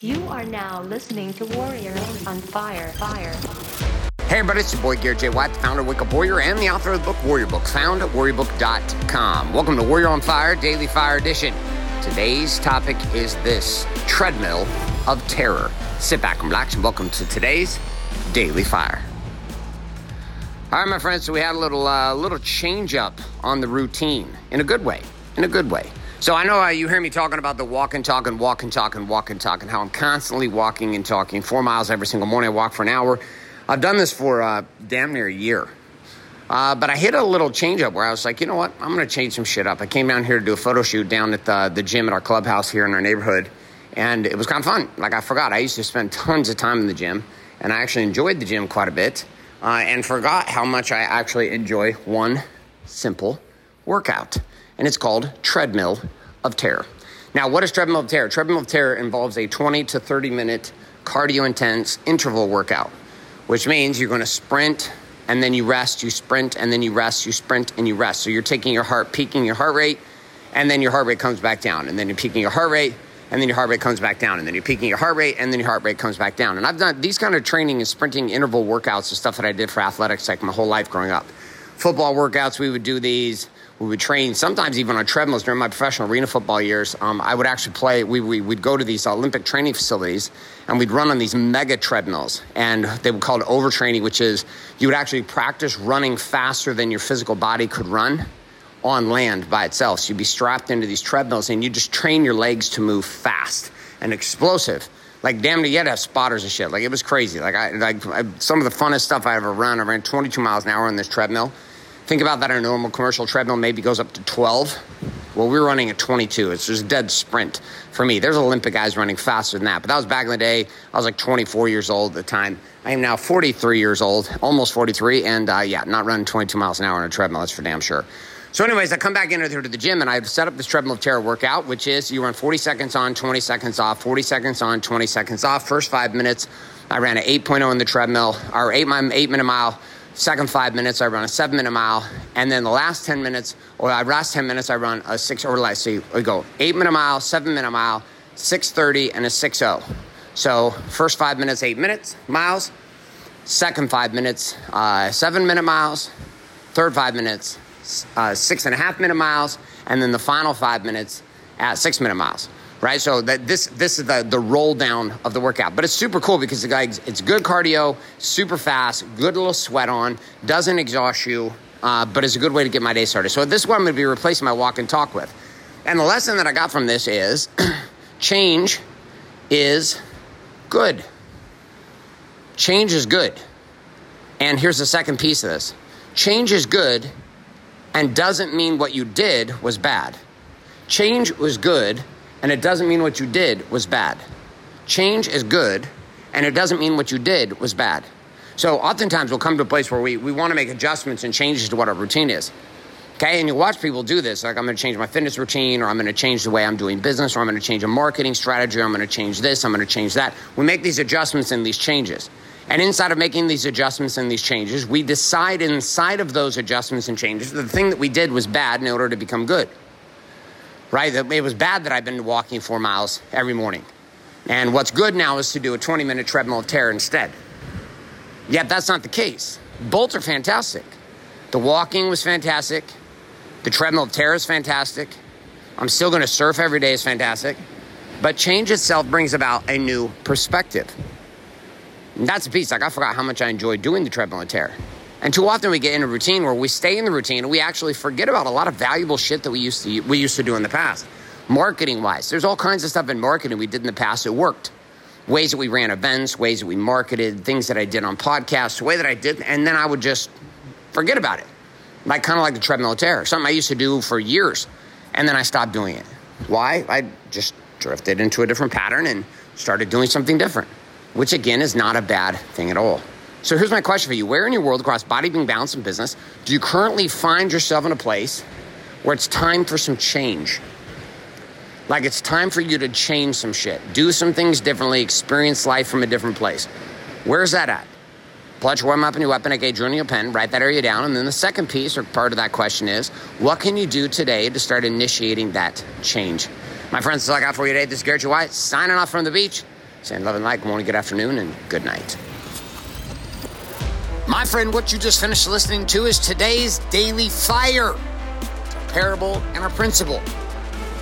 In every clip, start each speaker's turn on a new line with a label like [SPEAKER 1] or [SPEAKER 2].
[SPEAKER 1] You are now listening to Warrior on Fire. Fire.
[SPEAKER 2] Hey everybody, it's your boy Garrett J. White, the founder of Wake Warrior and the author of the book Warrior Books, found at warriorbook.com. Welcome to Warrior on Fire Daily Fire Edition. Today's topic is this treadmill of terror. Sit back and relax and welcome to today's Daily Fire. All right, my friends, so we had a little uh, little change up on the routine in a good way. In a good way. So I know uh, you hear me talking about the walk and talk and walk and talk and walk and talk and how I'm constantly walking and talking four miles every single morning. I walk for an hour. I've done this for uh, damn near a year. Uh, but I hit a little change up where I was like, you know what? I'm going to change some shit up. I came down here to do a photo shoot down at the, the gym at our clubhouse here in our neighborhood. And it was kind of fun. Like, I forgot. I used to spend tons of time in the gym. And I actually enjoyed the gym quite a bit. Uh, and forgot how much I actually enjoy one simple workout. And it's called Treadmill of Terror. Now, what is Treadmill of Terror? Treadmill of Terror involves a 20 to 30 minute cardio intense interval workout, which means you're going to sprint and then you rest, you sprint, and then you rest, you sprint, and you rest. So you're taking your heart, peaking your heart rate, and then your heart rate comes back down, and then you're peaking your heart rate, and then your heart rate comes back down, and then you're peaking your heart rate, and then your heart rate comes back down. And I've done these kind of training and sprinting interval workouts, the stuff that I did for athletics like my whole life growing up. Football workouts, we would do these. We would train sometimes even on treadmills during my professional arena football years. Um, I would actually play. We, we would go to these Olympic training facilities and we'd run on these mega treadmills, and they would call it overtraining, which is you would actually practice running faster than your physical body could run on land by itself. So you'd be strapped into these treadmills and you just train your legs to move fast and explosive. Like damn you had to have spotters and shit. Like it was crazy. Like I like I, some of the funnest stuff I ever run. I ran 22 miles an hour on this treadmill. Think about that on a normal commercial treadmill maybe goes up to 12. Well, we were running at 22. It's just a dead sprint for me. There's Olympic guys running faster than that. But that was back in the day. I was like 24 years old at the time. I am now 43 years old, almost 43, and uh, yeah, not running 22 miles an hour on a treadmill. That's for damn sure. So, anyways, I come back into to the gym and I've set up this treadmill terror workout, which is you run 40 seconds on, 20 seconds off, 40 seconds on, 20 seconds off. First five minutes, I ran an 8.0 in the treadmill, or eight, eight minute mile. Second five minutes, I run a seven minute mile. And then the last 10 minutes, or the last 10 minutes, I run a six, or let's see, we go eight minute mile, seven minute mile, 630, and a 60. So, first five minutes, eight minutes, miles. Second five minutes, uh, seven minute miles. Third five minutes, uh, six and a half minute miles, and then the final five minutes at six minute miles. Right, so that this this is the the roll down of the workout, but it's super cool because the guy it's good cardio, super fast, good little sweat on, doesn't exhaust you, uh, but it's a good way to get my day started. So this is what I'm going to be replacing my walk and talk with, and the lesson that I got from this is change is good. Change is good, and here's the second piece of this: change is good and doesn't mean what you did was bad. Change was good, and it doesn't mean what you did was bad. Change is good, and it doesn't mean what you did was bad. So oftentimes we'll come to a place where we, we want to make adjustments and changes to what our routine is. Okay, and you watch people do this. Like, I'm going to change my fitness routine, or I'm going to change the way I'm doing business, or I'm going to change a marketing strategy, or I'm going to change this, I'm going to change that. We make these adjustments and these changes. And inside of making these adjustments and these changes, we decide inside of those adjustments and changes that the thing that we did was bad in order to become good. Right? It was bad that I've been walking four miles every morning. And what's good now is to do a 20 minute treadmill of terror instead. Yet that's not the case. Both are fantastic. The walking was fantastic. The treadmill of terror is fantastic. I'm still going to surf every day is fantastic. But change itself brings about a new perspective. And that's a piece. Like I forgot how much I enjoy doing the treadmill and terror. And too often we get in a routine where we stay in the routine and we actually forget about a lot of valuable shit that we used to we used to do in the past. Marketing wise, there's all kinds of stuff in marketing we did in the past that worked. Ways that we ran events, ways that we marketed, things that I did on podcasts, the way that I did, and then I would just forget about it. Like kind of like the treadmill terror, something I used to do for years, and then I stopped doing it. Why? I just drifted into a different pattern and started doing something different which again is not a bad thing at all. So here's my question for you Where in your world across body, being, balance, and business do you currently find yourself in a place where it's time for some change? Like it's time for you to change some shit, do some things differently, experience life from a different place. Where's that at? Your War Map and your weapon, a journal, your pen, write that area down. And then the second piece or part of that question is what can you do today to start initiating that change? My friends, that's all I got for you today. This is Garrett White signing off from the beach. Saying love and light, good morning, good afternoon, and good night. My friend, what you just finished listening to is today's Daily Fire. A parable and a principle.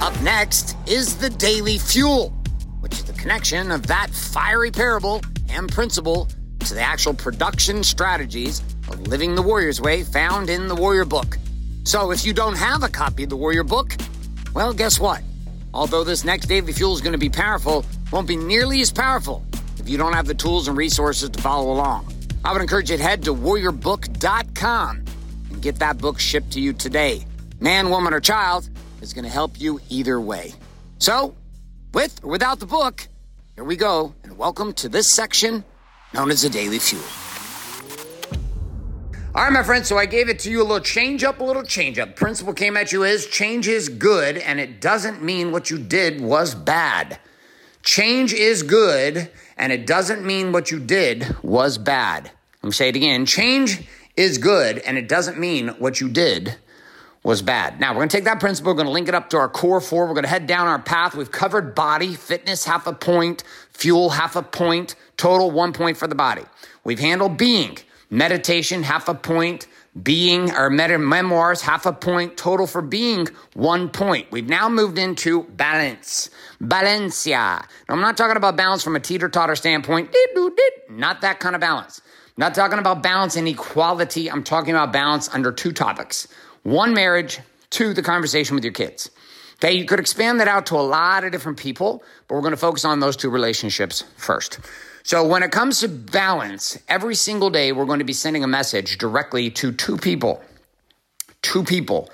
[SPEAKER 2] Up next is the Daily Fuel, which is the connection of that fiery parable and principle to the actual production strategies of living the Warrior's Way found in the Warrior Book. So if you don't have a copy of the Warrior Book, well, guess what? Although this next Daily Fuel is going to be powerful, won't be nearly as powerful if you don't have the tools and resources to follow along. I would encourage you to head to warriorbook.com and get that book shipped to you today. Man, woman, or child is going to help you either way. So, with or without the book, here we go, and welcome to this section known as the Daily Fuel. All right, my friends, so I gave it to you a little change up, a little change up. Principle came at you is change is good, and it doesn't mean what you did was bad. Change is good, and it doesn't mean what you did was bad. Let me say it again. Change is good, and it doesn't mean what you did was bad. Now, we're going to take that principle, we're going to link it up to our core four. We're going to head down our path. We've covered body, fitness, half a point, fuel, half a point, total, one point for the body. We've handled being, meditation, half a point, being or meta memoirs, half a point, total for being, one point. We've now moved into balance. Balencia. Now, I'm not talking about balance from a teeter totter standpoint. Not that kind of balance. Not talking about balance and equality. I'm talking about balance under two topics one, marriage, two, the conversation with your kids. Okay, you could expand that out to a lot of different people, but we're going to focus on those two relationships first. So, when it comes to balance, every single day we're going to be sending a message directly to two people. Two people.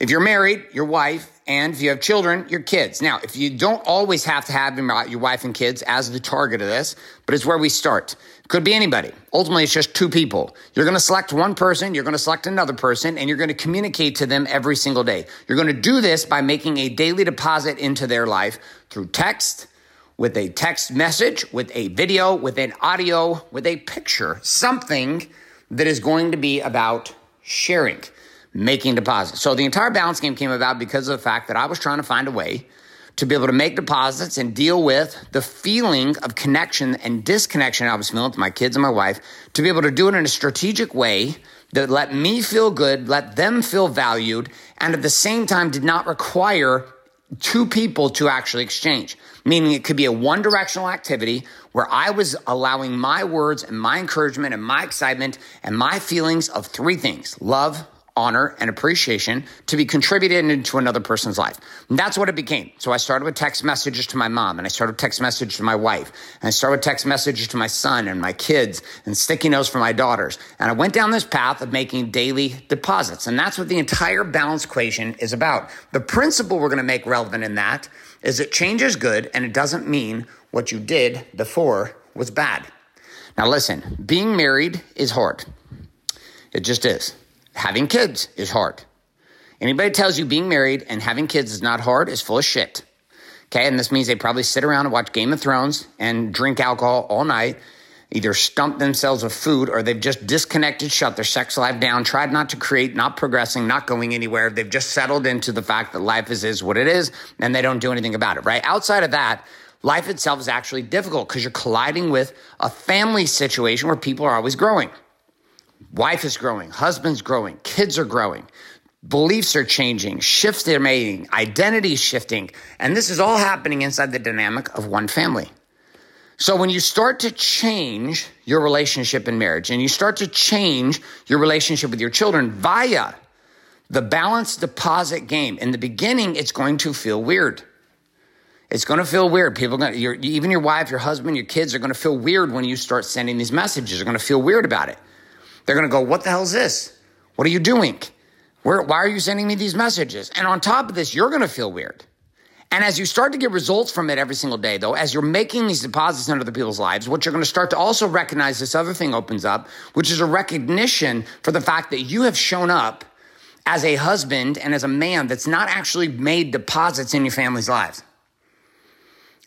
[SPEAKER 2] If you're married, your wife, and if you have children, your kids. Now, if you don't always have to have your wife and kids as the target of this, but it's where we start. Could be anybody. Ultimately, it's just two people. You're going to select one person, you're going to select another person, and you're going to communicate to them every single day. You're going to do this by making a daily deposit into their life through text, with a text message, with a video, with an audio, with a picture, something that is going to be about sharing, making deposits. So the entire balance game came about because of the fact that I was trying to find a way to be able to make deposits and deal with the feeling of connection and disconnection I was feeling with my kids and my wife, to be able to do it in a strategic way that let me feel good, let them feel valued, and at the same time did not require two people to actually exchange. Meaning it could be a one directional activity where I was allowing my words and my encouragement and my excitement and my feelings of three things love, honor, and appreciation to be contributed into another person's life. And that's what it became. So I started with text messages to my mom, and I started text messages to my wife, and I started with text messages to my son and my kids, and sticky notes for my daughters. And I went down this path of making daily deposits. And that's what the entire balance equation is about. The principle we're going to make relevant in that is that change is good, and it doesn't mean what you did before was bad. Now, listen, being married is hard. It just is. Having kids is hard. Anybody tells you being married and having kids is not hard is full of shit. Okay, and this means they probably sit around and watch Game of Thrones and drink alcohol all night, either stump themselves with food or they've just disconnected, shut their sex life down, tried not to create, not progressing, not going anywhere. They've just settled into the fact that life is, is what it is and they don't do anything about it, right? Outside of that, life itself is actually difficult because you're colliding with a family situation where people are always growing. Wife is growing, husband's growing, kids are growing, beliefs are changing, shifts are making, identity shifting. And this is all happening inside the dynamic of one family. So when you start to change your relationship in marriage and you start to change your relationship with your children via the balance deposit game, in the beginning, it's going to feel weird. It's going to feel weird. People, going to, even your wife, your husband, your kids are going to feel weird when you start sending these messages. They're going to feel weird about it. They're going to go, What the hell is this? What are you doing? Where, why are you sending me these messages? And on top of this, you're going to feel weird. And as you start to get results from it every single day, though, as you're making these deposits into other people's lives, what you're going to start to also recognize this other thing opens up, which is a recognition for the fact that you have shown up as a husband and as a man that's not actually made deposits in your family's lives.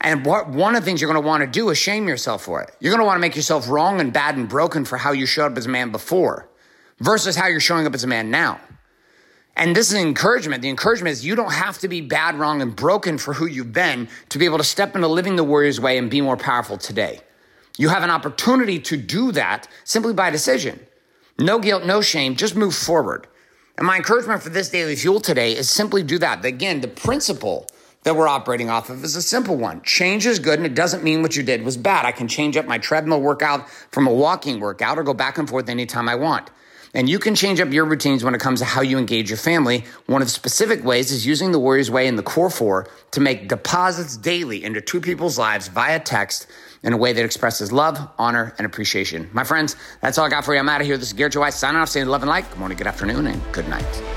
[SPEAKER 2] And what, one of the things you're going to want to do is shame yourself for it. You're going to want to make yourself wrong and bad and broken for how you showed up as a man before versus how you're showing up as a man now. And this is encouragement. The encouragement is you don't have to be bad, wrong, and broken for who you've been to be able to step into living the warrior's way and be more powerful today. You have an opportunity to do that simply by decision. No guilt, no shame, just move forward. And my encouragement for this daily fuel today is simply do that. Again, the principle that we're operating off of is a simple one. Change is good and it doesn't mean what you did was bad. I can change up my treadmill workout from a walking workout or go back and forth anytime I want. And you can change up your routines when it comes to how you engage your family. One of the specific ways is using the Warriors Way in the Core Four to make deposits daily into two people's lives via text in a way that expresses love, honor, and appreciation. My friends, that's all I got for you. I'm out of here. This is Garrett J. White signing off, saying love and light. Good morning, good afternoon, and good night.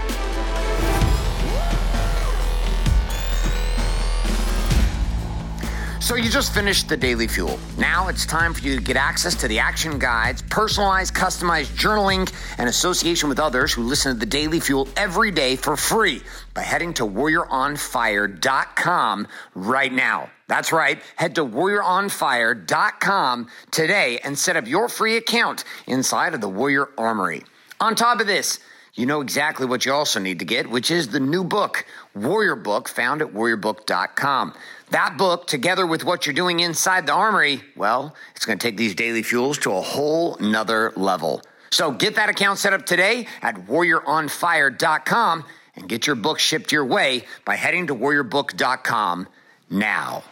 [SPEAKER 2] So you just finished the Daily Fuel. Now it's time for you to get access to the action guides, personalized, customized journaling, and association with others who listen to the Daily Fuel every day for free by heading to warrioronfire.com right now. That's right. Head to warrioronfire.com today and set up your free account inside of the Warrior Armory. On top of this, you know exactly what you also need to get, which is the new book, Warrior Book, found at warriorbook.com. That book, together with what you're doing inside the armory, well, it's going to take these daily fuels to a whole nother level. So get that account set up today at warrioronfire.com and get your book shipped your way by heading to warriorbook.com now.